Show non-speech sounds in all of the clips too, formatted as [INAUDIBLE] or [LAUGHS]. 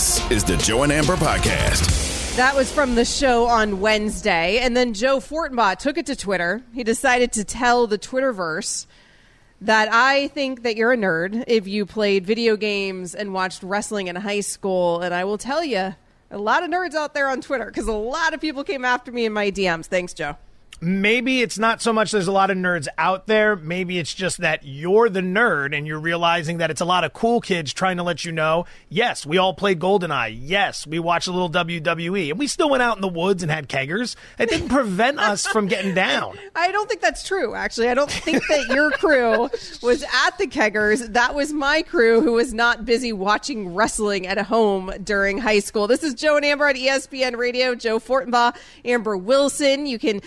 This is the Joe and Amber Podcast. That was from the show on Wednesday. And then Joe Fortenbaugh took it to Twitter. He decided to tell the Twitterverse that I think that you're a nerd if you played video games and watched wrestling in high school. And I will tell you, a lot of nerds out there on Twitter because a lot of people came after me in my DMs. Thanks, Joe maybe it's not so much there's a lot of nerds out there. Maybe it's just that you're the nerd and you're realizing that it's a lot of cool kids trying to let you know, yes, we all played GoldenEye. Yes, we watched a little WWE. And we still went out in the woods and had keggers. It didn't prevent us from getting down. [LAUGHS] I don't think that's true, actually. I don't think that your crew was at the keggers. That was my crew who was not busy watching wrestling at home during high school. This is Joe and Amber at ESPN Radio. Joe Fortenbaugh, Amber Wilson. You can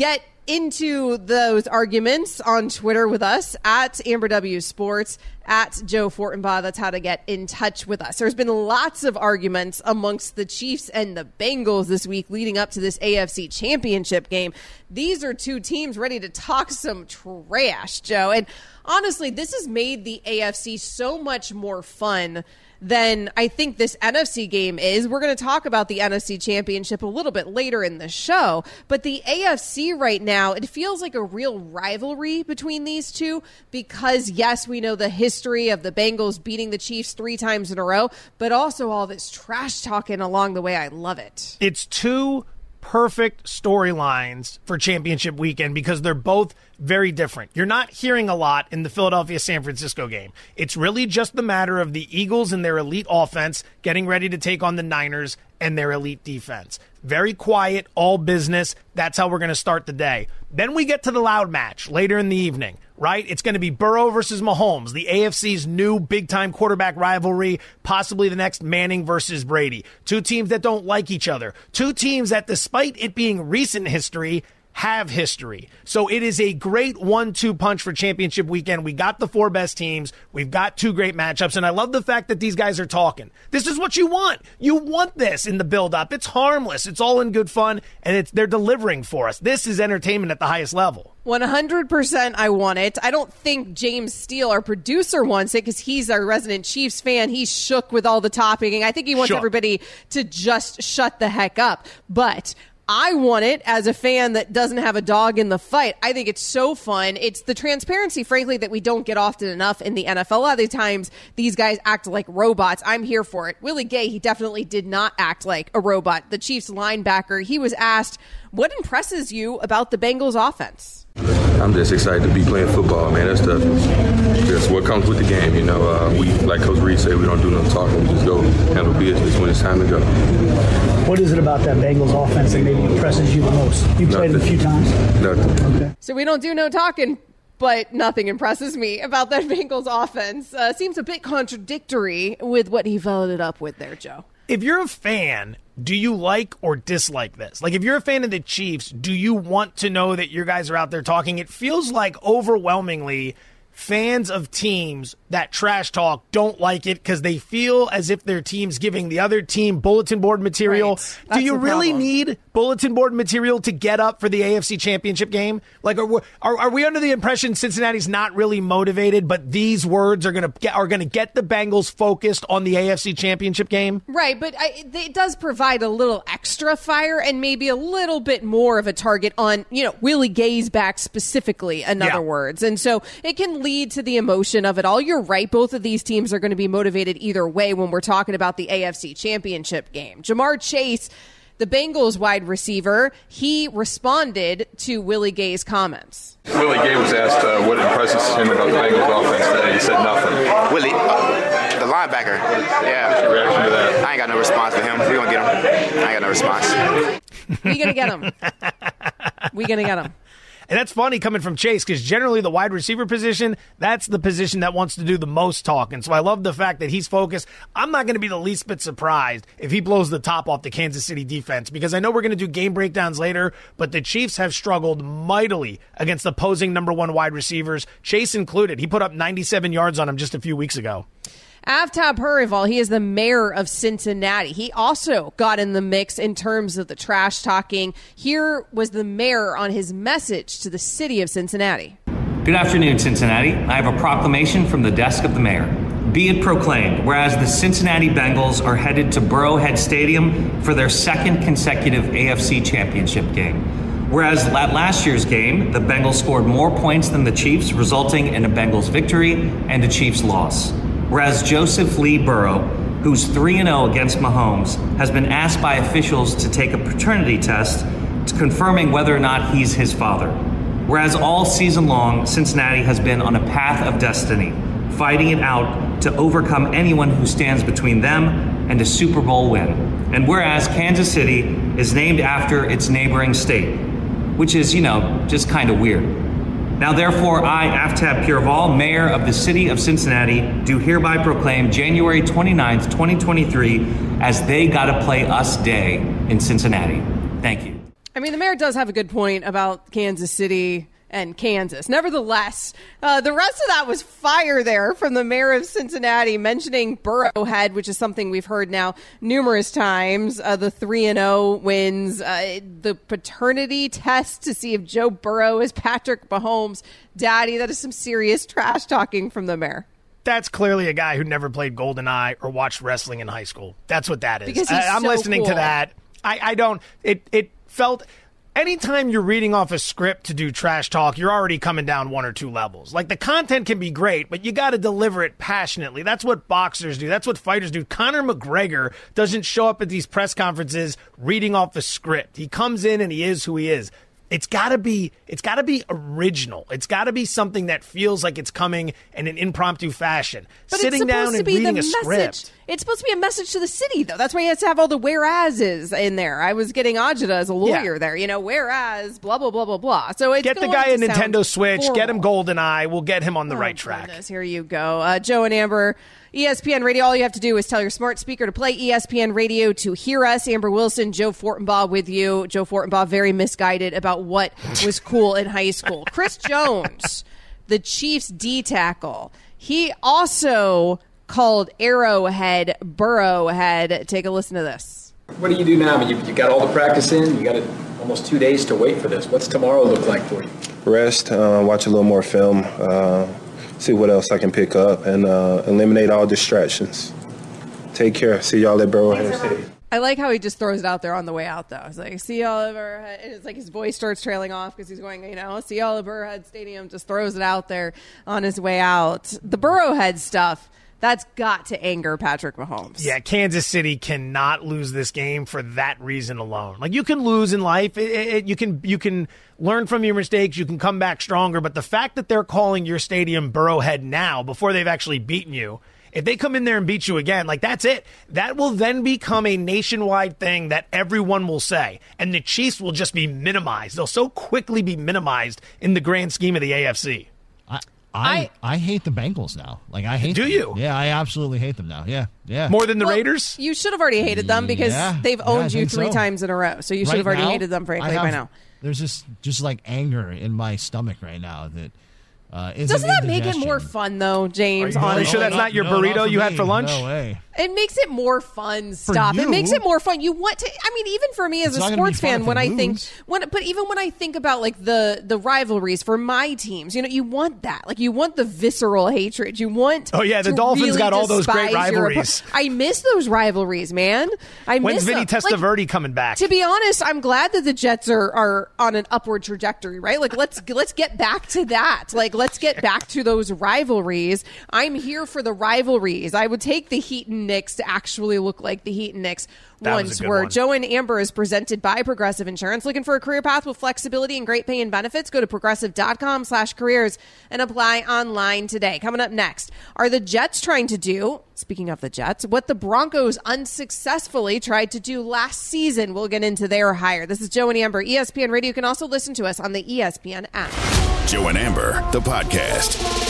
get into those arguments on Twitter with us at Amber W Sports, at Joe Fortenbaugh. That's how to get in touch with us. There's been lots of arguments amongst the Chiefs and the Bengals this week leading up to this AFC championship game. These are two teams ready to talk some trash, Joe. And honestly, this has made the AFC so much more fun than I think this NFC game is. We're going to talk about the NFC championship a little bit later in the show, but the AFC right now, it feels like a real rivalry between these two because, yes, we know the history of the Bengals beating the Chiefs three times in a row, but also all this trash talking along the way. I love it. It's two perfect storylines for championship weekend because they're both very different. You're not hearing a lot in the Philadelphia San Francisco game. It's really just the matter of the Eagles and their elite offense getting ready to take on the Niners and their elite defense. Very quiet, all business. That's how we're going to start the day. Then we get to the loud match later in the evening, right? It's going to be Burrow versus Mahomes, the AFC's new big time quarterback rivalry, possibly the next Manning versus Brady. Two teams that don't like each other. Two teams that, despite it being recent history, have history. So it is a great one two punch for championship weekend. We got the four best teams. We've got two great matchups. And I love the fact that these guys are talking. This is what you want. You want this in the build up. It's harmless. It's all in good fun. And it's, they're delivering for us. This is entertainment at the highest level. 100% I want it. I don't think James Steele, our producer, wants it because he's our resident Chiefs fan. He's shook with all the topping. I think he wants shook. everybody to just shut the heck up. But I want it as a fan that doesn't have a dog in the fight. I think it's so fun. It's the transparency, frankly, that we don't get often enough in the NFL. A lot of the times, these guys act like robots. I'm here for it. Willie Gay, he definitely did not act like a robot. The Chiefs linebacker, he was asked, What impresses you about the Bengals offense? I'm just excited to be playing football, man. That's the that's what comes with the game, you know. Uh, we, like Coach Reid said, we don't do no talking. We just go handle business when it's time to go. What is it about that Bengals offense that maybe impresses you the most? You played it a few times. Nothing. Okay. So we don't do no talking but nothing impresses me about that [LAUGHS] Bengals offense. Uh, seems a bit contradictory with what he followed it up with there, Joe. If you're a fan, do you like or dislike this? Like, if you're a fan of the Chiefs, do you want to know that your guys are out there talking? It feels like overwhelmingly fans of teams that trash talk don't like it because they feel as if their team's giving the other team bulletin board material. Right. Do you really problem. need bulletin board material to get up for the AFC Championship game? Like, are we, are, are we under the impression Cincinnati's not really motivated, but these words are going to are going to get the Bengals focused on the AFC Championship game? Right, but I, it does provide a little extra fire and maybe a little bit more of a target on you know Willie Gay's back specifically. In other words, and so it can lead to the emotion of it all. You're right; both of these teams are going to be motivated either way when we're talking about the AFC Championship game. Ja'Marr Chase the Bengals wide receiver, he responded to Willie Gay's comments. Willie Gay was asked uh, what impresses him about the Bengals offense today. He said nothing. Willie, the linebacker. Yeah. What's your reaction to that? I ain't got no response for him. We're gonna get him. I ain't got no response. we gonna get him. we gonna get him. And that's funny coming from Chase because generally the wide receiver position, that's the position that wants to do the most talking. So I love the fact that he's focused. I'm not going to be the least bit surprised if he blows the top off the Kansas City defense because I know we're going to do game breakdowns later, but the Chiefs have struggled mightily against opposing number one wide receivers, Chase included. He put up 97 yards on him just a few weeks ago. Aftab Pureval, he is the mayor of Cincinnati. He also got in the mix in terms of the trash talking. Here was the mayor on his message to the city of Cincinnati. Good afternoon, Cincinnati. I have a proclamation from the desk of the mayor. Be it proclaimed, whereas the Cincinnati Bengals are headed to Burrowhead Stadium for their second consecutive AFC Championship game. Whereas at last year's game, the Bengals scored more points than the Chiefs, resulting in a Bengals victory and a Chiefs loss. Whereas Joseph Lee Burrow, who's 3 0 against Mahomes, has been asked by officials to take a paternity test to confirming whether or not he's his father. Whereas all season long, Cincinnati has been on a path of destiny, fighting it out to overcome anyone who stands between them and a Super Bowl win. And whereas Kansas City is named after its neighboring state, which is, you know, just kind of weird. Now, therefore, I, Aftab Pureval, Mayor of the City of Cincinnati, do hereby proclaim January 29th, 2023, as They Gotta Play Us Day in Cincinnati. Thank you. I mean, the mayor does have a good point about Kansas City and Kansas. Nevertheless, uh, the rest of that was fire there from the mayor of Cincinnati mentioning Burrowhead, which is something we've heard now numerous times. Uh, the 3 and 0 wins, uh, the paternity test to see if Joe Burrow is Patrick Mahomes' daddy. That is some serious trash talking from the mayor. That's clearly a guy who never played GoldenEye or watched wrestling in high school. That's what that is. I, am so listening cool. to that. I, I don't. It it felt anytime you're reading off a script to do trash talk, you're already coming down one or two levels. Like the content can be great, but you got to deliver it passionately. That's what boxers do. That's what fighters do. Conor McGregor doesn't show up at these press conferences reading off a script. He comes in and he is who he is. It's got to be it's got to be original. It's got to be something that feels like it's coming in an impromptu fashion. But Sitting down and reading a message. script. It's supposed to be a message to the city, though. That's why he has to have all the whereases in there. I was getting Ajita as a lawyer Yeah. there, you know, whereas blah blah blah blah blah. So it's Get the guy a Nintendo Switch, get him formal. GoldenEye, we'll get him on the Oh, right track. goodness, Here you go. Uh, Joe and Amber, ESPN Radio. All you have to do is tell your smart speaker to play ESPN Radio to hear us. Amber Wilson, Joe Fortenbaugh with you. Joe Fortenbaugh, very misguided about what was cool in high school. Chris [LAUGHS] Jones, the Chiefs D tackle, he also called Arrowhead Burrowhead. Take a listen to this. What do you do now? I mean, you, you got all the practice in. You got a, almost two days to wait for this. What's tomorrow look like for you? rest, uh, watch a little more film, uh, see what else I can pick up, and uh, eliminate all distractions. Take care. See y'all at Burrowhead City. I like how he just throws it out there on the way out, though. It's like, see Oliver, and it's like his voice starts trailing off because he's going, you know, see Oliver Head Stadium, just throws it out there on his way out. The Burrowhead stuff, that's got to anger Patrick Mahomes. Yeah, Kansas City cannot lose this game for that reason alone. Like you can lose in life, it, it, you can you can learn from your mistakes, you can come back stronger. But the fact that they're calling your stadium Burrowhead now before they've actually beaten you, if they come in there and beat you again, like that's it. That will then become a nationwide thing that everyone will say, and the Chiefs will just be minimized. They'll so quickly be minimized in the grand scheme of the AFC. I, I I hate the Bengals now. Like I hate. Do them. you? Yeah, I absolutely hate them now. Yeah, yeah. More than the Well, Raiders? You should have already hated them because Yeah, they've yeah, owned you three so. times in a row. So you should Right have already now, hated them, frankly, have- by now. There's just just like anger in my stomach right now that. Uh, is Doesn't an that make it more fun, though, James? Are you honestly? sure that's not your No, burrito not for you had for lunch? No way. It makes it more fun. Stop. It makes it more fun. You want to. I mean, even for me as a not gonna be sports fan, when I think when, but even when I think about like the the rivalries for my teams, you know, you want that. Like you want the visceral hatred. You want. Oh, yeah, the Dolphins really got all those great rivalries. I miss those rivalries, man. I When's miss Vinny them. Like, Testaverde coming back? to be honest, I'm glad that the Jets are, are on an upward trajectory, right? Like let's [LAUGHS] let's get back to that. Like let's get back to those rivalries. I'm here for the rivalries. I would take the Heat and Knicks to actually look like the Heat and Knicks That was a once good were. one. Joe and Amber is presented by Progressive Insurance. Looking for a career path with flexibility and great pay and benefits? Go to progressive.com slash careers and apply online today. Coming up next, are the Jets trying to do, speaking of the Jets, what the Broncos unsuccessfully tried to do last season? We'll get into their hire. This is Joe and Amber, ESPN Radio. You can also listen to us on the ESPN app. Joe and Amber, the podcast.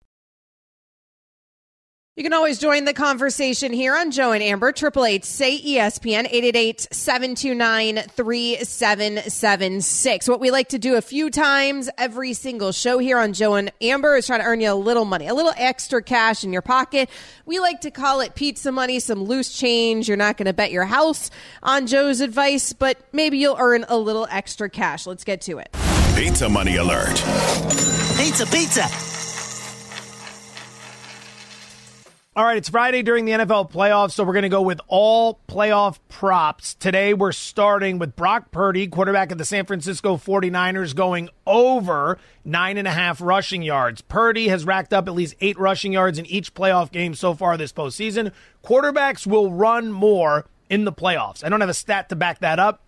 You can always join the conversation here on Joe and Amber, Triple Eight say ESPN, 888-729-3776. What we like to do a few times every single show here on Joe and Amber is try to earn you a little money, a little extra cash in your pocket. We like to call it pizza money, some loose change. You're not going to bet your house on Joe's advice, but maybe you'll earn a little extra cash. Let's get to it. Pizza money alert. Pizza, pizza. All right, it's Friday during the NFL playoffs, so we're going to go with all playoff props. Today, we're starting with Brock Purdy, quarterback of the San Francisco 49ers, going over nine and a half rushing yards. Purdy has racked up at least eight rushing yards in each playoff game so far this postseason. Quarterbacks will run more in the playoffs. I don't have a stat to back that up,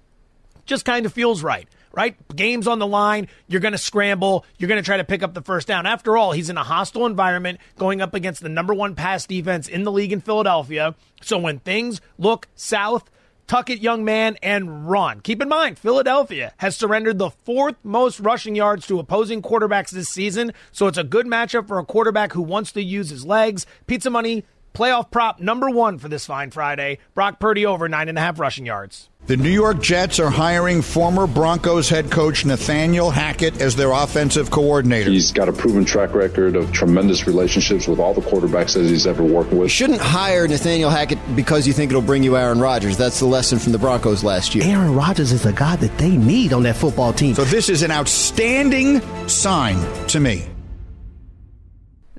just kind of feels right right? Games on the line, you're going to scramble, you're going to try to pick up the first down. After all, he's in a hostile environment going up against the number one pass defense in the league in Philadelphia. So when things look south, tuck it, young man, and run. Keep in mind, Philadelphia has surrendered the fourth most rushing yards to opposing quarterbacks this season, so it's a good matchup for a quarterback who wants to use his legs. Pizza money, playoff prop number one for this fine Friday. Brock Purdy over nine and a half rushing yards. The New York Jets are hiring former Broncos head coach Nathaniel Hackett as their offensive coordinator. He's got a proven track record of tremendous relationships with all the quarterbacks that he's ever worked with. You shouldn't hire Nathaniel Hackett because you think it'll bring you Aaron Rodgers. That's the lesson from the Broncos last year. Aaron Rodgers is a guy that they need on that football team. So this is an outstanding sign to me.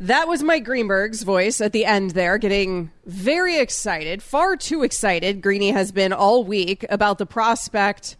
That was Mike Greenberg's voice at the end there, getting very excited, far too excited. Greeny has been all week about the prospect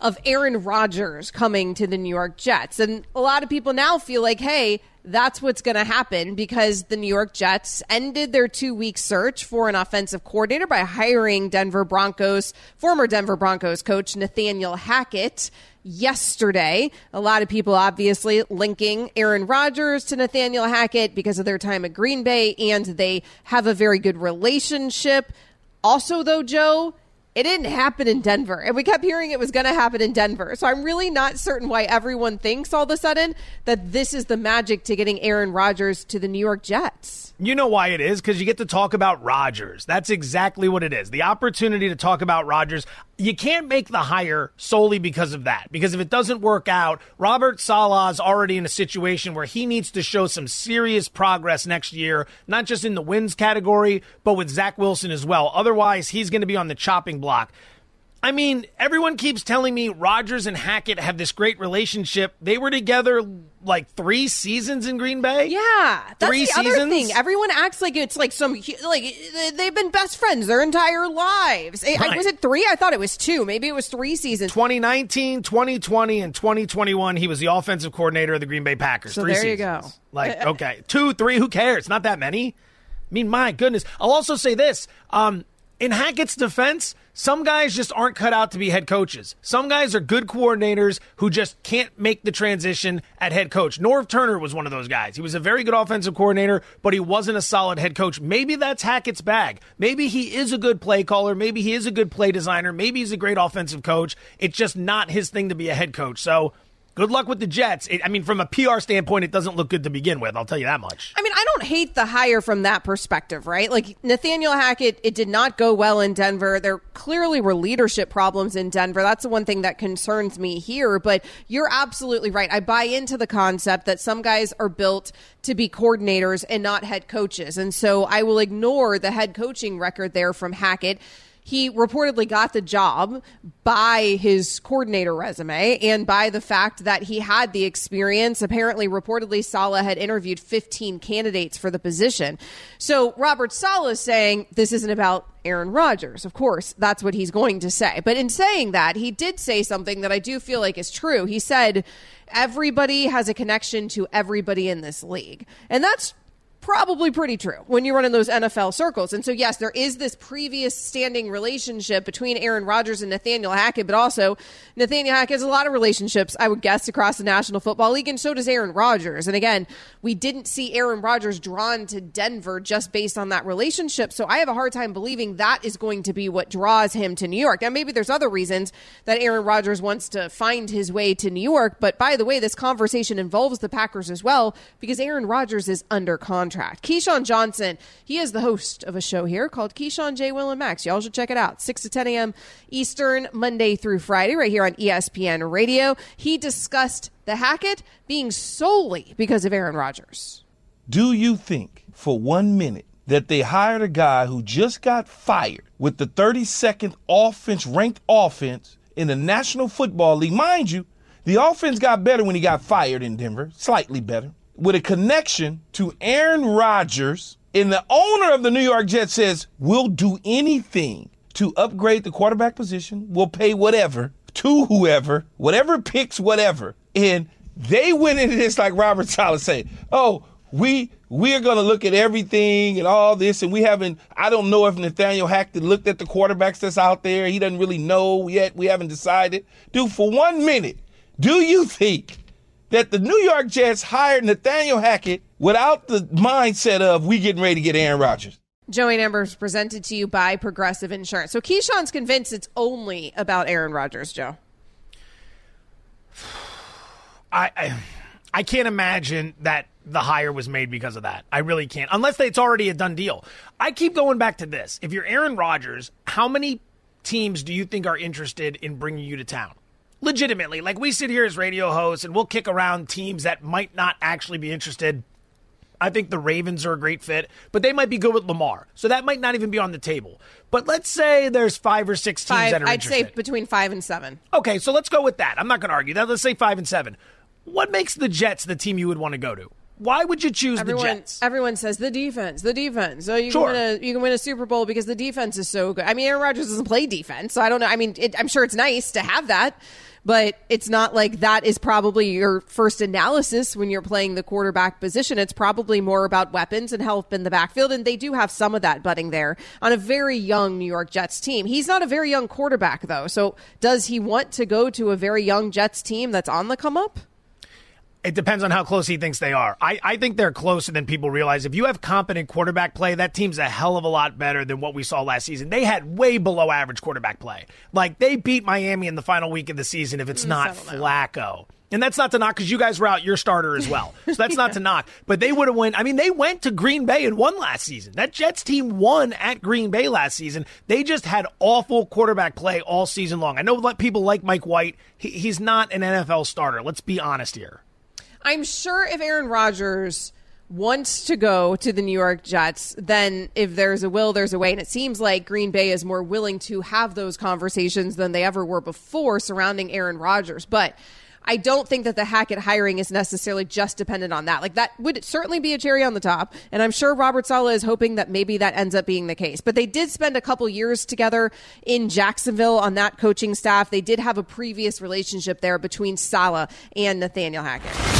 of Aaron Rodgers coming to the New York Jets. And a lot of people now feel like, hey, that's what's going to happen because the New York Jets ended their two week search for an offensive coordinator by hiring Denver Broncos, former Denver Broncos coach Nathaniel Hackett yesterday. A lot of people obviously linking Aaron Rodgers to Nathaniel Hackett because of their time at Green Bay and they have a very good relationship. Also, though, Joe, it didn't happen in Denver. And we kept hearing it was going to happen in Denver. So I'm really not certain why everyone thinks all of a sudden that this is the magic to getting Aaron Rodgers to the New York Jets. You know why it is? Because you get to talk about Rodgers. That's exactly what it is. The opportunity to talk about Rodgers. You can't make the hire solely because of that. Because if it doesn't work out, Robert Saleh's already in a situation where he needs to show some serious progress next year, not just in the wins category, but with Zach Wilson as well. Otherwise, he's going to be on the chopping block. I mean, everyone keeps telling me Rodgers and Hackett have this great relationship. They were together like three seasons in Green Bay. Yeah, that's three the seasons. other thing. Everyone acts like it's like some like they've been best friends their entire lives. I- Right. was it three? I thought it was two. Maybe it was three seasons. 2019, 2020, and 2021, he was the offensive coordinator of the Green Bay Packers. So three there you go. Like, [LAUGHS] okay, two, three, who cares? Not that many. I mean, my goodness. I'll also say this. Um, in Hackett's defense, some guys just aren't cut out to be head coaches. Some guys are good coordinators who just can't make the transition at head coach. Norv Turner was one of those guys. He was a very good offensive coordinator, but he wasn't a solid head coach. Maybe that's Hackett's bag. Maybe he is a good play caller. Maybe he is a good play designer. Maybe he's a great offensive coach. It's just not his thing to be a head coach. So Good luck with the Jets. It, I mean, from a PR standpoint, it doesn't look good to begin with. I'll tell you that much. I mean, I don't hate the hire from that perspective, right? Like Nathaniel Hackett, it did not go well in Denver. There clearly were leadership problems in Denver. That's the one thing that concerns me here. But you're absolutely right. I buy into the concept that some guys are built to be coordinators and not head coaches. And so I will ignore the head coaching record there from Hackett he reportedly got the job by his coordinator resume and by the fact that he had the experience. Apparently, reportedly, Saleh had interviewed 15 candidates for the position. So Robert Saleh is saying this isn't about Aaron Rodgers. Of course, that's what he's going to say. But in saying that, he did say something that I do feel like is true. He said, everybody has a connection to everybody in this league. And that's probably pretty true when you run in those NFL circles. And so, yes, there is this previous standing relationship between Aaron Rodgers and Nathaniel Hackett, but also Nathaniel Hackett has a lot of relationships, I would guess, across the National Football League, and so does Aaron Rodgers. And again, we didn't see Aaron Rodgers drawn to Denver just based on that relationship. So I have a hard time believing that is going to be what draws him to New York. Now, maybe there's other reasons that Aaron Rodgers wants to find his way to New York. But by the way, this conversation involves the Packers as well because Aaron Rodgers is under contract contract. Keyshawn Johnson, he is the host of a show here called Keyshawn J. Will and Max. Y'all should check it out. 6 to 10 a.m. Eastern, Monday through Friday, right here on ESPN Radio. He discussed the Hackett being solely because of Aaron Rodgers. Do you think for one minute that they hired a guy who just got fired with the 32nd offense ranked offense in the National Football League? Mind you, the offense got better when he got fired in Denver, slightly better with a connection to Aaron Rodgers, and the owner of the New York Jets says, We'll do anything to upgrade the quarterback position. We'll pay whatever to whoever, whatever picks, whatever. And they went into this like Robert [LAUGHS] Saleh said, Oh, we we are going to look at everything and all this, and we haven't. I don't know if Nathaniel Hackett looked at the quarterbacks that's out there. He doesn't really know yet. We haven't decided. Dude, for one minute, do you think that the New York Jets hired Nathaniel Hackett without the mindset of we getting ready to get Aaron Rodgers. Joey Numbers presented to you by Progressive Insurance. So Keyshawn's convinced it's only about Aaron Rodgers, Joe. I, I, I can't imagine that the hire was made because of that. I really can't, unless it's already a done deal. I keep going back to this. If you're Aaron Rodgers, how many teams do you think are interested in bringing you to town? Legitimately, like we sit here as radio hosts and we'll kick around teams that might not actually be interested. I think the Ravens are a great fit, but they might be good with Lamar. So that might not even be on the table. But let's say there's five or six teams five, that are I'd interested. say between five and seven. Okay, so let's go with that. I'm not going to argue that. Let's say five and seven. What makes the Jets the team you would want to go to? Why would you choose everyone, the Jets? Everyone says the defense, the defense. So you sure. can win a you can win a Super Bowl because the defense is so good. I mean, Aaron Rodgers doesn't play defense, so I don't know. I mean, it, I'm sure it's nice to have that but it's not like that is probably your first analysis when you're playing the quarterback position. It's probably more about weapons and help in the backfield. And they do have some of that budding there on a very young New York Jets team. He's not a very young quarterback, though. So does he want to go to a very young Jets team that's on the come up? It depends on how close he thinks they are. I, I think they're closer than people realize. If you have competent quarterback play, that team's a hell of a lot better than what we saw last season. They had way below average quarterback play. Like they beat Miami in the final week of the season if it's mm, not Flacco. And that's not to knock because you guys were out your starter as well. [LAUGHS] So that's yeah. not to knock. But they would have won. I mean, they went to Green Bay and won last season. That Jets team won at Green Bay last season. They just had awful quarterback play all season long. I know people like Mike White. He, he's not an NFL starter. Let's be honest here. I'm sure if Aaron Rodgers wants to go to the New York Jets, then if there's a will, there's a way. And it seems like Green Bay is more willing to have those conversations than they ever were before surrounding Aaron Rodgers. But I don't think that the Hackett hiring is necessarily just dependent on that. Like that would certainly be a cherry on the top, and I'm sure Robert Saleh is hoping that maybe that ends up being the case. But they did spend a couple years together in Jacksonville on that coaching staff. They did have a previous relationship there between Saleh and Nathaniel Hackett.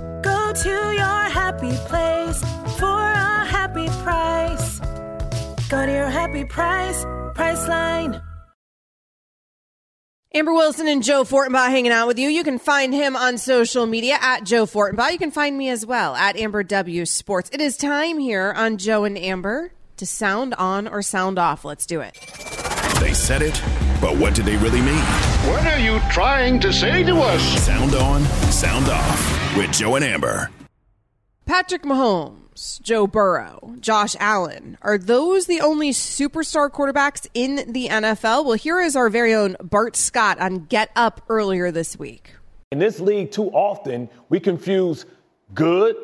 Go to your happy place for a happy price. Go to your happy price, Priceline. Amber Wilson and Joe Fortenbaugh hanging out with you. You can find him on social media at Joe Fortenbaugh. You can find me as well at Amber W Sports. It is time here on Joe and Amber to sound on or sound off. Let's do it. They said it, but what did they really mean? What are you trying to say to us? Sound on, sound off with Joe and Amber. Patrick Mahomes, Joe Burrow, Josh Allen. Are those the only superstar quarterbacks in the NFL? Well, here is our very own Bart Scott on Get Up earlier this week. In this league, too often we confuse good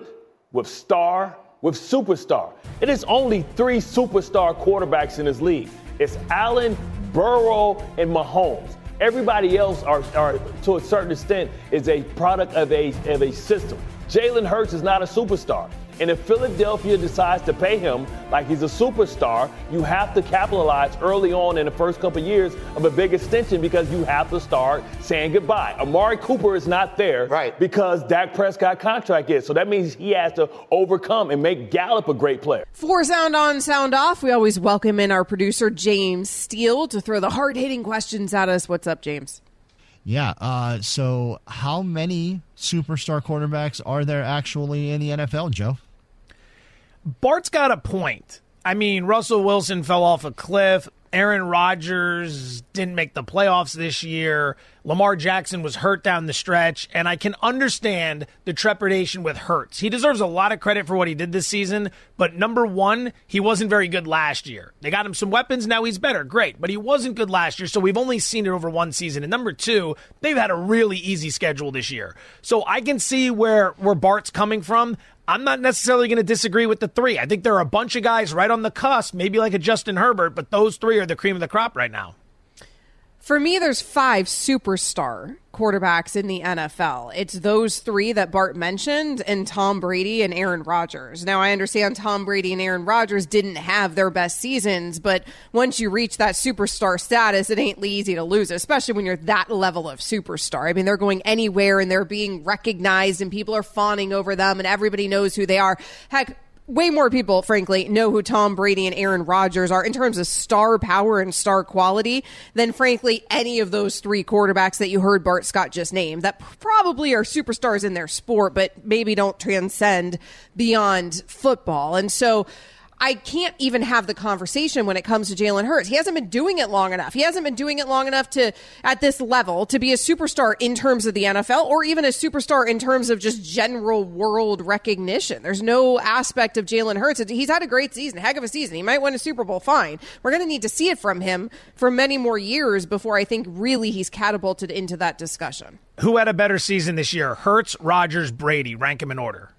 with star with superstar. It is only three superstar quarterbacks in this league. It's Allen, Burrow, and Mahomes. Everybody else are, are to a certain extent is a product of a, of a system. Jalen Hurts is not a superstar. And if Philadelphia decides to pay him like he's a superstar, you have to capitalize early on in the first couple of years of a big extension because you have to start saying goodbye. Amari Cooper is not there right. because Dak Prescott contract is. So that means he has to overcome and make Gallup a great player. For Sound On, Sound Off, we always welcome in our producer, James Steele, to throw the hard hitting questions at us. What's up, James? Yeah. Uh, so, how many superstar quarterbacks are there actually in the NFL, Joe? Bart's got a point. I mean, Russell Wilson fell off a cliff. Aaron Rodgers didn't make the playoffs this year. Lamar Jackson was hurt down the stretch, and I can understand the trepidation with Hurts. He deserves a lot of credit for what he did this season, but number one, he wasn't very good last year. They got him some weapons, now he's better, great, but he wasn't good last year, so we've only seen it over one season. And number two, they've had a really easy schedule this year. So I can see where, where Bart's coming from. I'm not necessarily going to disagree with the three. I think there are a bunch of guys right on the cusp, maybe like a Justin Herbert, but those three are the cream of the crop right now. For me, there's five superstar quarterbacks in the NFL. It's those three that Bart mentioned and Tom Brady and Aaron Rodgers. Now, I understand Tom Brady and Aaron Rodgers didn't have their best seasons, but once you reach that superstar status, it ain't easy to lose, especially when you're that level of superstar. I mean, they're going anywhere and they're being recognized and people are fawning over them and everybody knows who they are. Heck, way more people, frankly, know who Tom Brady and Aaron Rodgers are in terms of star power and star quality than, frankly, any of those three quarterbacks that you heard Bart Scott just name that probably are superstars in their sport, but maybe don't transcend beyond football. And so, I can't even have the conversation when it comes to Jalen Hurts. He hasn't been doing it long enough. He hasn't been doing it long enough to, at this level, to be a superstar in terms of the NFL or even a superstar in terms of just general world recognition. There's no aspect of Jalen Hurts. He's had a great season, heck of a season. He might win a Super Bowl, fine. We're going to need to see it from him for many more years before I think really he's catapulted into that discussion. Who had a better season this year? Hurts, Rodgers, Brady. Rank him in order.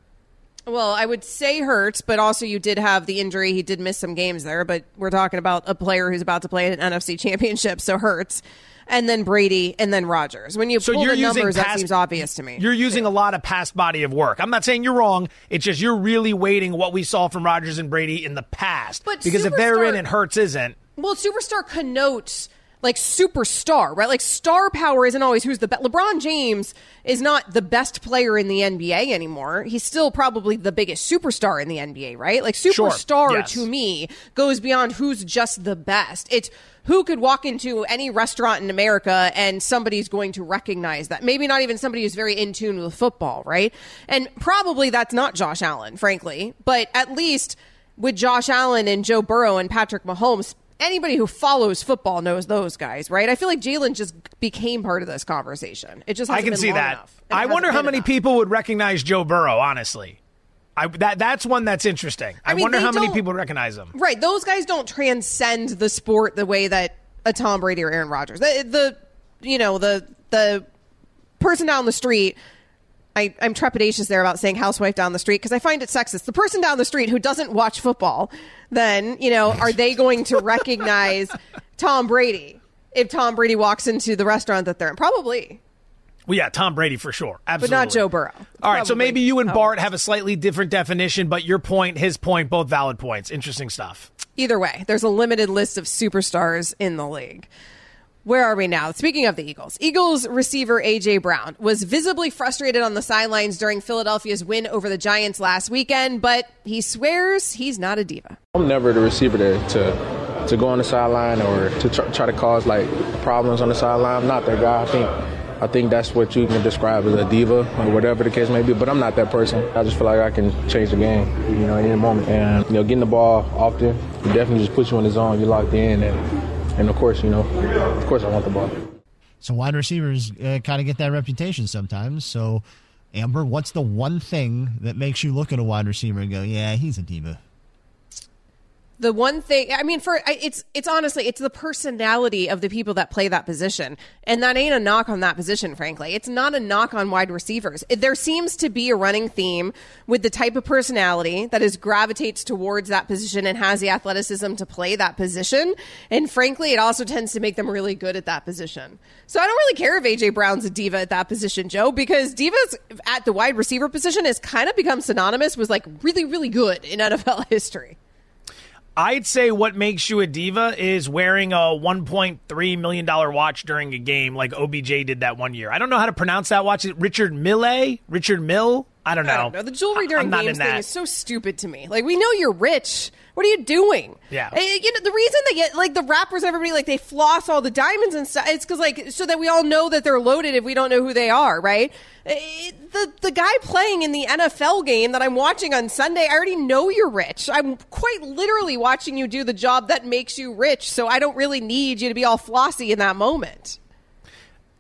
Well, I would say Hurts, but also you did have the injury. He did miss some games there, but we're talking about a player who's about to play an NFC championship, so Hurts. And then Brady, and then Rodgers. When you so pull you're the numbers, past, that seems obvious to me. You're using a lot of past body of work. I'm not saying you're wrong. It's just you're really weighting what we saw from Rodgers and Brady in the past. But because if they're in and Hurts isn't. Well, superstar connotes like superstar, right? Like star power isn't always who's the best. LeBron James is not the best player in the NBA anymore. He's still probably the biggest superstar in the NBA, right? Like superstar Sure, yes. to me goes beyond who's just the best. It's who could walk into any restaurant in America and somebody's going to recognize that. Maybe not even somebody who's very in tune with football, right? And probably that's not Josh Allen, frankly, but at least with Josh Allen and Joe Burrow and Patrick Mahomes, anybody who follows football knows those guys, right? I feel like Jalen just became part of this conversation. It just I can see that. enough. I wonder how many enough. people would recognize Joe Burrow, honestly. I, that that's one that's interesting. I, I mean, wonder how many people recognize him. Right, those guys don't transcend the sport the way that a Tom Brady or Aaron Rodgers. The, the you know the the person down the street. I, I'm trepidatious there about saying housewife down the street because I find it sexist. The person down the street who doesn't watch football, then you know, are they going to recognize Tom Brady? if Tom Brady walks into the restaurant that they're in. Probably. Well, yeah, Tom Brady for sure. Absolutely. But not Joe Burrow. All right, so maybe you and. Bart have a slightly different definition, but your point, his point, both valid points. Interesting stuff. Either way, there's a limited list of superstars in the league. Where are we now? Speaking of the Eagles, Eagles receiver A.J. Brown was visibly frustrated on the sidelines during Philadelphia's win over the Giants last weekend, but he swears he's not a diva. I'm never the receiver to to, to go on the sideline or to try, try to cause like problems on the sideline. I'm not that guy. I think I think that's what you can describe as a diva or whatever the case may be. But I'm not that person. I just feel like I can change the game, you know, in any moment. And you know, getting the ball often, it definitely just puts you in the zone. You're locked in, and and of course, you know, of course, I want the ball. So wide receivers uh, kind of get that reputation sometimes. So, Amber, what's the one thing that makes you look at a wide receiver and go, "Yeah, he's a diva"? The one thing i mean for it's it's honestly it's the personality of the people that play that position. And that ain't a knock on that position frankly. It's not a knock on wide receivers. There seems to be a running theme with the type of personality that is gravitates towards that position and has the athleticism to play that position. And frankly it also tends to make them really good at that position. So i don't really care if aj brown's a diva at that position joe because divas at the wide receiver position has kind of become synonymous with like really really good in nfl [LAUGHS] history I'd say what makes you a diva is wearing a $1.3 million watch during a game like OBJ did that one year. I don't know how to pronounce that watch. Richard Mille? Richard Mill? I don't know. I don't know. The jewelry during games thing is so stupid to me. Like, we know you're rich. What are you doing? Yeah. Eh, You know, the reason they get, like, the rappers, everybody, like, they floss all the diamonds and stuff, it's because, like, so that we all know that they're loaded if we don't know who they are, right? Eh, The, the guy playing in the NFL game that I'm watching on Sunday, I already know you're rich. I'm quite literally watching you do the job that makes you rich, so I don't really need you to be all flossy in that moment.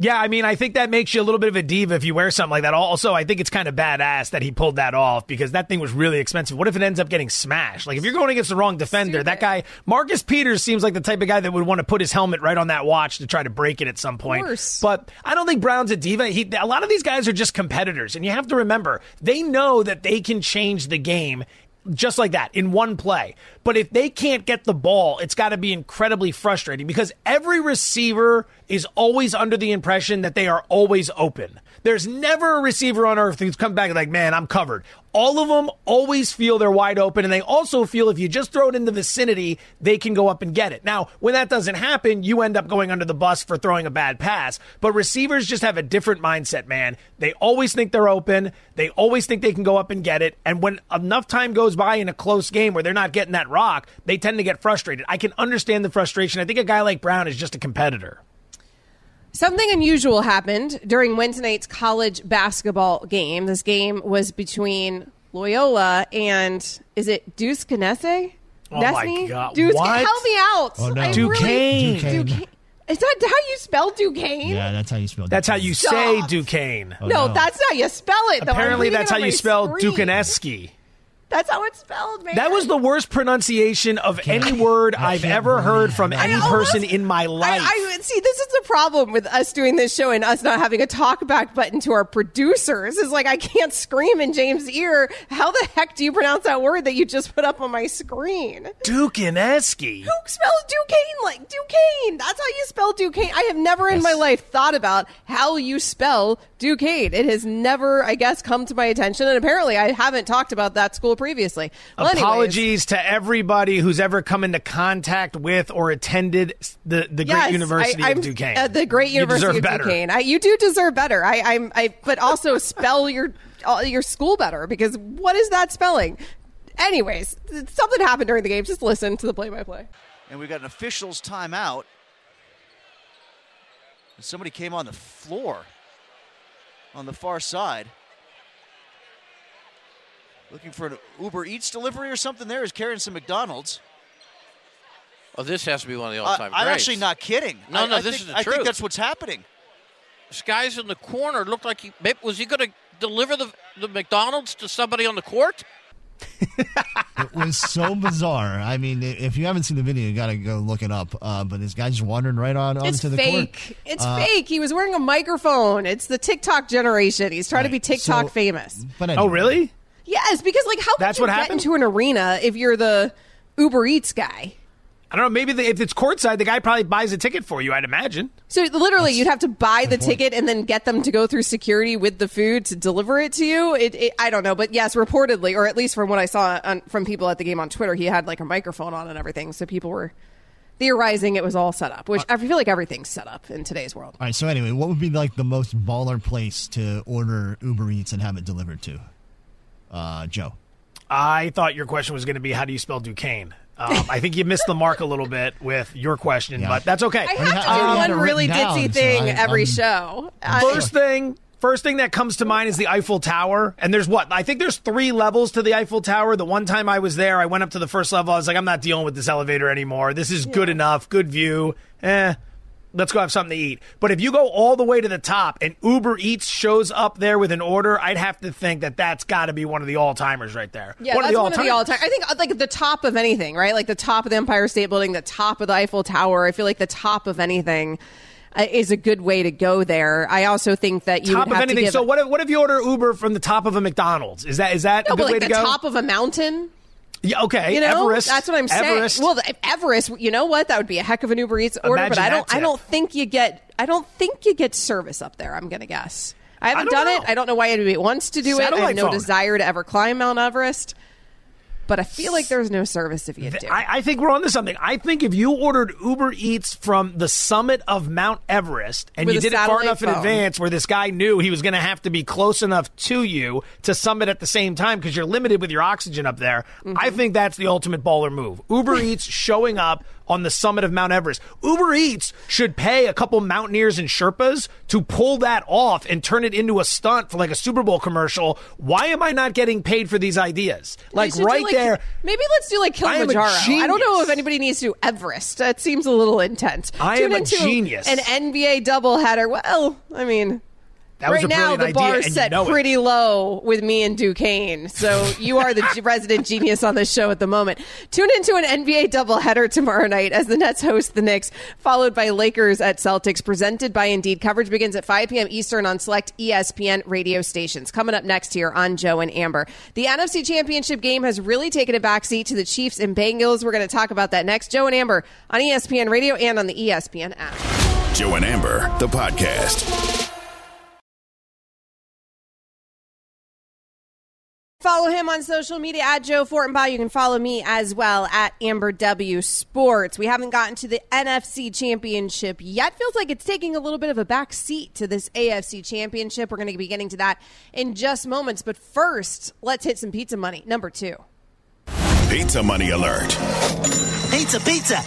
Yeah, I mean, I think that makes you a little bit of a diva if you wear something like that. Also, I think it's kind of badass that he pulled that off because that thing was really expensive. What if it ends up getting smashed? Like, if you're going against the wrong defender, that guy, Marcus Peters, seems like the type of guy that would want to put his helmet right on that watch to try to break it at some point. course. But I don't think Brown's a diva. He, a lot of these guys are just competitors, and you have to remember they know that they can change the game just like that in one play. But if they can't get the ball, it's got to be incredibly frustrating because every receiver is always under the impression that they are always open. There's never a receiver on earth who's come back and like, man, I'm covered. All of them always feel they're wide open, and they also feel if you just throw it in the vicinity, they can go up and get it. Now, when that doesn't happen, you end up going under the bus for throwing a bad pass. But receivers just have a different mindset, man. They always think they're open. They always think they can go up and get it. And when enough time goes by in a close game where they're not getting that rock, they tend to get frustrated. I can understand the frustration. I think a guy like Brown is just a competitor. Something unusual happened during Wednesday night's college basketball game. This game was between Loyola and is it Deuce Canese? Oh my God. Deuce, What? help me out. Oh, no. I Duquesne. Duquesne. Duquesne. Is that how you spell Duquesne? Yeah, that's how you spell. That's how you Stop. say Duquesne. Oh, no, no. that's how you spell it. Though. Apparently, that's it how you my spell screen. Dukaneski. That's how it's spelled, man. That was the worst pronunciation of any word I've ever heard from any almost- person in my life. I, I see. This is the problem with us doing this show and us not having a talkback button to our producers. Is like I can't scream in James' ear. How the heck do you pronounce that word that you just put up on my screen? Dukaneski. Who spells Duquesne like Duquesne? That's how you spell Duquesne. I have never in my life thought about how you spell Duquesne. It has never, I guess, come to my attention, and apparently I haven't talked about that school previously. Well, anyways. Apologies to everybody who's ever come into contact with or attended the, the Yes, great University I, of I'm Duquesne. at the Great University deserve of better. Duquesne. I, you do deserve better. I, I'm, I, but also spell your uh, your school better because what is that spelling? Anyways, something happened during the game. Just listen to the play-by-play. and we've got an official's timeout. And somebody came on the floor on the far side. Looking for an Uber Eats delivery or something there is carrying some McDonald's. Oh, this has to be one of the all-time I'm actually not kidding. No, I- no, I this think- is the I truth. think that's what's happening. This guy's in the corner. Looked like he was he going to deliver the the McDonald's to somebody on the court. It was so bizarre. I mean, if you haven't seen the video, you got to go look it up. Uh, but this guy's just wandering right on It's onto the fake. court. It's Uh, fake. He was wearing a microphone. It's the TikTok generation. He's trying to be TikTok so- famous. But oh, really? Yes, because like how That's could you what get happened? into an arena if you're the Uber Eats guy? I don't know. Maybe the, if it's courtside, the guy probably buys a ticket for you. I'd imagine. So literally, you'd have to buy the ticket and then get them to go through security with the food to deliver it to you. It, it, I don't know, but yes, reportedly, or at least from what I saw on, from people at the game on Twitter, he had like a microphone on and everything, so people were theorizing it was all set up. Which I feel like everything's set up in today's world. All right. So anyway, what would be like the most baller place to order Uber Eats and have it delivered to? Uh, Joe. I thought your question was going to be how do you spell Duquesne? Um, I think you missed the mark a little bit with your question, but that's okay. I have to do Um, one really ditzy thing every show. I- First thing, first thing that comes to mind is the Eiffel Tower. And there's what? I think there's three levels to the Eiffel Tower. The one time I was there, I went up to the first level. I was like, I'm not dealing with this elevator anymore. This is good enough, good view. Eh. Let's go have something to eat. But if you go all the way to the top and Uber Eats shows up there with an order, I'd have to think that that's got to be one of the all timers right there. Yeah, one that's of the one of the all time. I think uh, like the top of anything, right? Like the top of the Empire State Building, the top of the Eiffel Tower. I feel like the top of anything uh, is a good way to go there. I also think that you top of anything. So what if what if you order Uber from the top of a McDonald's? Is that is that no, a good but way like to the go? top of a mountain. Yeah, okay. You know, Everest. that's what I'm saying. Everest. Well, the, Everest, you know what? That would be a heck of an Uber Eats order, but I don't. I don't think you get. I don't think you get service up there. I'm going to guess. I haven't don't done know. it. I don't know why anybody wants to do it. I have no phone. desire to ever climb Mount Everest. But I feel like there's no service if you do. I, I think we're onto something. I think if you ordered Uber Eats from the summit of Mount Everest and With you did it far enough in advance where this guy knew he was going to have to be close enough to you to summit at the same time because you're limited with your oxygen up there, Mm-hmm. I think that's the ultimate baller move. Uber Eats showing up on the summit of Mount Everest. Uber Eats should pay a couple mountaineers and Sherpas to pull that off and turn it into a stunt for like a Super Bowl commercial. Why am I not getting paid for these ideas? Like We should do, right there. Maybe let's do like I Kilimanjaro. I, don't know if anybody needs to do Everest. That seems a little intense. I Tune am a genius. An NBA doubleheader. Well, I mean. That was right a now, the bar and is you set know it. pretty low with me and Duquesne. So you are the [LAUGHS] resident genius on this show at the moment. Tune into an NBA doubleheader tomorrow night as the Nets host the Knicks, followed by Lakers at Celtics, presented by Indeed. Coverage begins at 5 p.m. Eastern on select ESPN radio stations. Coming up next here on Joe and Amber. The NFC Championship game has really taken a backseat to the Chiefs and Bengals. We're going to talk about that next. Joe and Amber on ESPN radio and on the ESPN app. Joe and Amber, the podcast. Follow him on social media at Joe Fortenbaugh. You can follow me as well at Amber W Sports. We haven't gotten to the NFC Championship yet. Feels like it's taking a little bit of a back seat to this AFC Championship. We're going to be getting to that in just moments. But first, let's hit some pizza money. Number two. Pizza money alert. Pizza, pizza.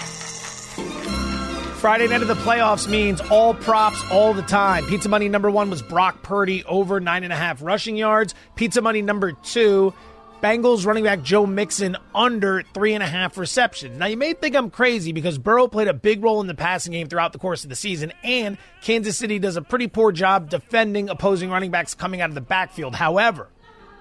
Friday night of the playoffs means all props all the time. Pizza money number one was Brock Purdy over nine and a half rushing yards. Pizza money number two, Bengals running back Joe Mixon under three and a half receptions. Now you may think I'm crazy because Burrow played a big role in the passing game throughout the course of the season, and Kansas City does a pretty poor job defending opposing running backs coming out of the backfield. However,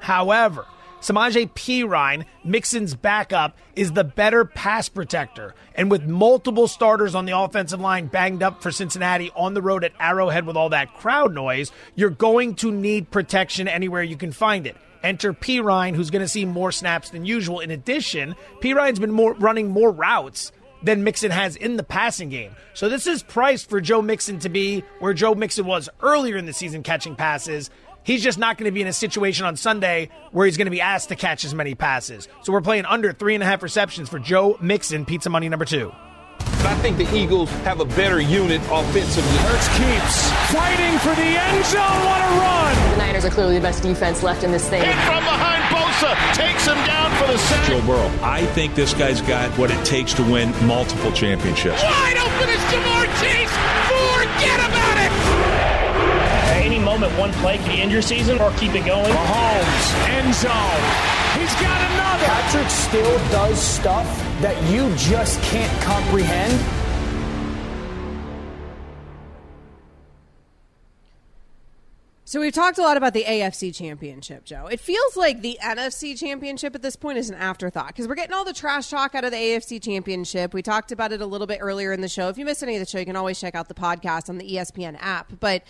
However, Samaje Perine, Mixon's backup, is the better pass protector. And with multiple starters on the offensive line banged up for Cincinnati on the road at Arrowhead with all that crowd noise, you're going to need protection anywhere you can find it. Enter Perine, who's going to see more snaps than usual. In addition, Perine's been more, running more routes than Mixon has in the passing game. So this is priced for Joe Mixon to be where Joe Mixon was earlier in the season catching passes. He's just not going to be in a situation on Sunday where he's going to be asked to catch as many passes. So we're playing under three and a half receptions for Joe Mixon, pizza money number two. I think the Eagles have a better unit offensively. Hurts keeps fighting for the end zone. What a run! The Niners are clearly the best defense left in this thing. Hit from behind Bosa. Takes him down for the sack. Joe Burrow. I think this guy's got what it takes to win multiple championships. Wide open is Ja'Marr Chase. Forget about it. At any moment, one play could end your season or keep it going. Mahomes, end zone. He's got another. Patrick still does stuff that you just can't comprehend. So we've talked a lot about the AFC Championship, Joe. It feels like the NFC Championship at this point is an afterthought because we're getting all the trash talk out of the AFC Championship. We talked about it a little bit earlier in the show. If you missed any of the show, you can always check out the podcast on the ESPN app. But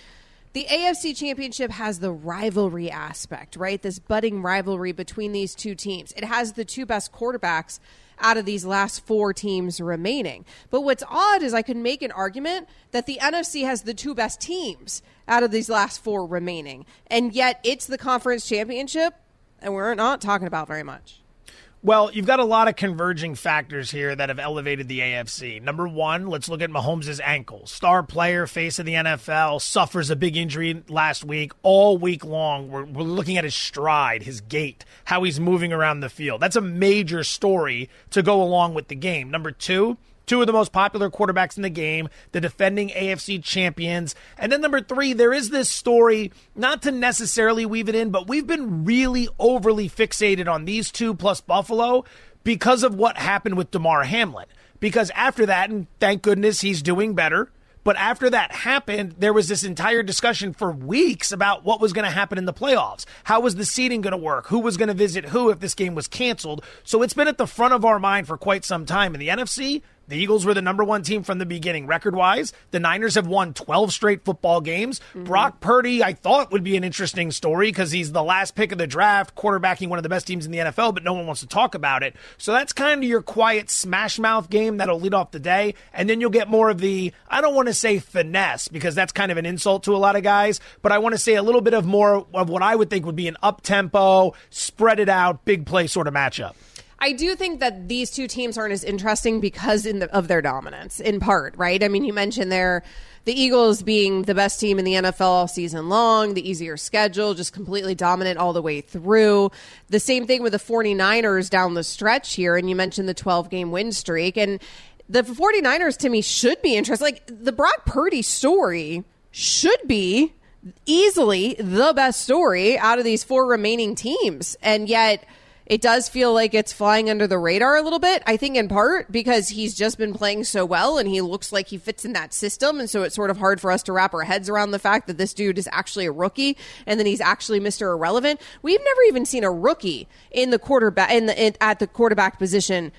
the AFC Championship has the rivalry aspect, right? This budding rivalry between these two teams. It has the two best quarterbacks out of these last four teams remaining. But what's odd is I could make an argument that the NFC has the two best teams out of these last four remaining. And yet it's the conference championship, and we're not talking about very much. Well, you've got a lot of converging factors here that have elevated the AFC. Number one, let's look at Mahomes' ankle. Star player, face of the NFL, suffers a big injury last week. All week long, we're, we're looking at his stride, his gait, how he's moving around the field. That's a major story to go along with the game. Number two, two of the most popular quarterbacks in the game, the defending AFC champions. And then number three, there is this story, not to necessarily weave it in, but we've been really overly fixated on these two plus Buffalo because of what happened with Damar Hamlin. Because after that, and thank goodness he's doing better. But after that happened, there was this entire discussion for weeks about what was going to happen in the playoffs. How was the seeding going to work? Who was going to visit who if this game was canceled? So it's been at the front of our mind for quite some time. In the NFC, the Eagles were the number one team from the beginning, record wise. The Niners have won 12 straight football games. Mm-hmm. Brock Purdy, I thought, would be an interesting story because he's the last pick of the draft, quarterbacking one of the best teams in the NFL, but no one wants to talk about it. So that's kind of your quiet smash mouth game that'll lead off the day. And then you'll get more of the, I don't want to say finesse because that's kind of an insult to a lot of guys, but I want to say a little bit of more of what I would think would be an up tempo, spread it out, big play sort of matchup. I do think that these two teams aren't as interesting because the, of their dominance, in part, right? I mean, you mentioned there the Eagles being the best team in the NFL all season long, the easier schedule, just completely dominant all the way through. The same thing with the 49ers down the stretch here. And you mentioned the 12 game win streak. And the 49ers to me should be interesting. Like the Brock Purdy story should be easily the best story out of these four remaining teams. And yet, it does feel like it's flying under the radar a little bit. I think in part because he's just been playing so well and he looks like he fits in that system. And so it's sort of hard for us to wrap our heads around the fact that this dude is actually a rookie and then he's actually Mr. Irrelevant. We've never even seen a rookie in the quarterback in the, in, at the quarterback position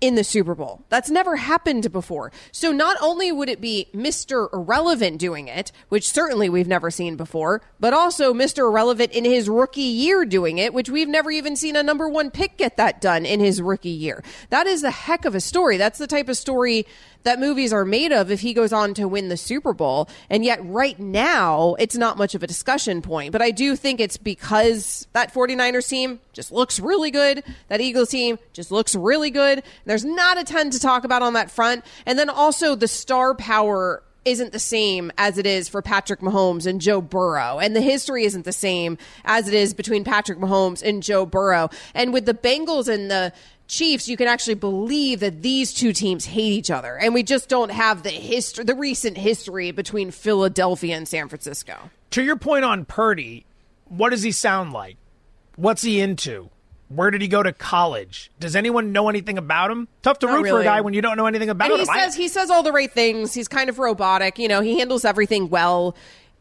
in the Super Bowl. That's never happened before. So not only would it be Mr. Irrelevant doing it, which certainly we've never seen before, but also Mr. Irrelevant in his rookie year doing it, which we've never even seen a number one pick get that done in his rookie year. That is a heck of a story. That's the type of story that movies are made of if he goes on to win the Super Bowl. And yet, right now, it's not much of a discussion point. But I do think it's because that 49ers team just looks really good. That Eagles team just looks really good. There's not a ton to talk about on that front. And then also the star power isn't the same as it is for Patrick Mahomes and Joe Burrow. And the history isn't the same as it is between Patrick Mahomes and Joe Burrow. And with the Bengals and the Chiefs, you can actually believe that these two teams hate each other. And we just don't have the history, the recent history between Philadelphia and San Francisco. To your point on Purdy, what does he sound like? What's he into? Where did he go to college? Does anyone know anything about him? Tough to Not root really. for a guy when you don't know anything about and him. He says he says all the right things. He's kind of robotic. You know, he handles everything well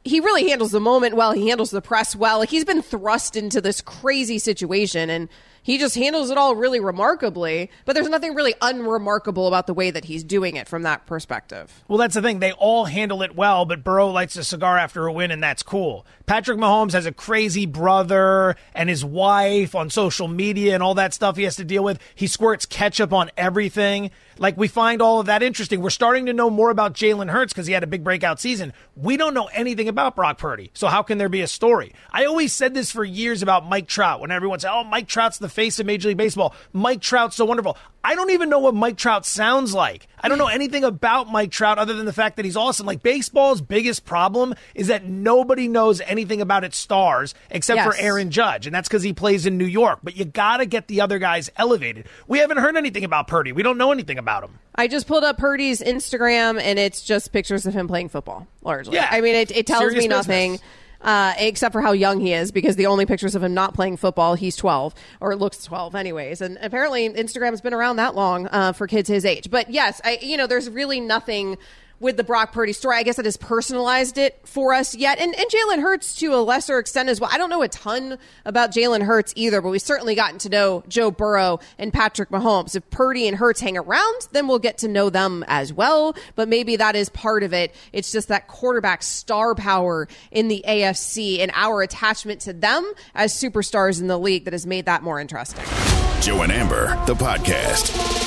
he really handles the moment well. He handles the press well. Like he's been thrust into this crazy situation and he just handles it all really remarkably, but there's nothing really unremarkable about the way that he's doing it from that perspective. Well, that's the thing. They all handle it well, but Burrow lights a cigar after a win, and that's cool. Patrick Mahomes has a crazy brother and his wife on social media and all that stuff he has to deal with. He squirts ketchup on everything. Like, we find all of that interesting. We're starting to know more about Jalen Hurts because he had a big breakout season. We don't know anything about Brock Purdy. So, how can there be a story? I always said this for years about Mike Trout when everyone said, oh, Mike Trout's the face of Major League Baseball. Mike Trout's so wonderful. I don't even know what Mike Trout sounds like. I don't know anything about Mike Trout other than the fact that he's awesome. Like baseball's biggest problem is that nobody knows anything about its stars except yes. for Aaron Judge, and that's because he plays in New York. But you got to get the other guys elevated. We haven't heard anything about Purdy. We don't know anything about him. I just pulled up Purdy's Instagram, and it's just pictures of him playing football. Largely, yeah. I mean, it, it tells Serious me nothing. Uh, except for how young he is, because the only pictures of him not playing football, he's 12 or looks 12 anyways. And apparently Instagram's been around that long uh, for kids his age. But yes, I, you know, there's really nothing with the Brock Purdy story. I guess that has personalized it for us yet. And, and Jalen Hurts to a lesser extent as well. I don't know a ton about Jalen Hurts either, but we've certainly gotten to know Joe Burrow and Patrick Mahomes. If Purdy and Hurts hang around, then we'll get to know them as well. But maybe that is part of it. It's just that quarterback star power in the AFC and our attachment to them as superstars in the league that has made that more interesting. Joe and Amber, the podcast.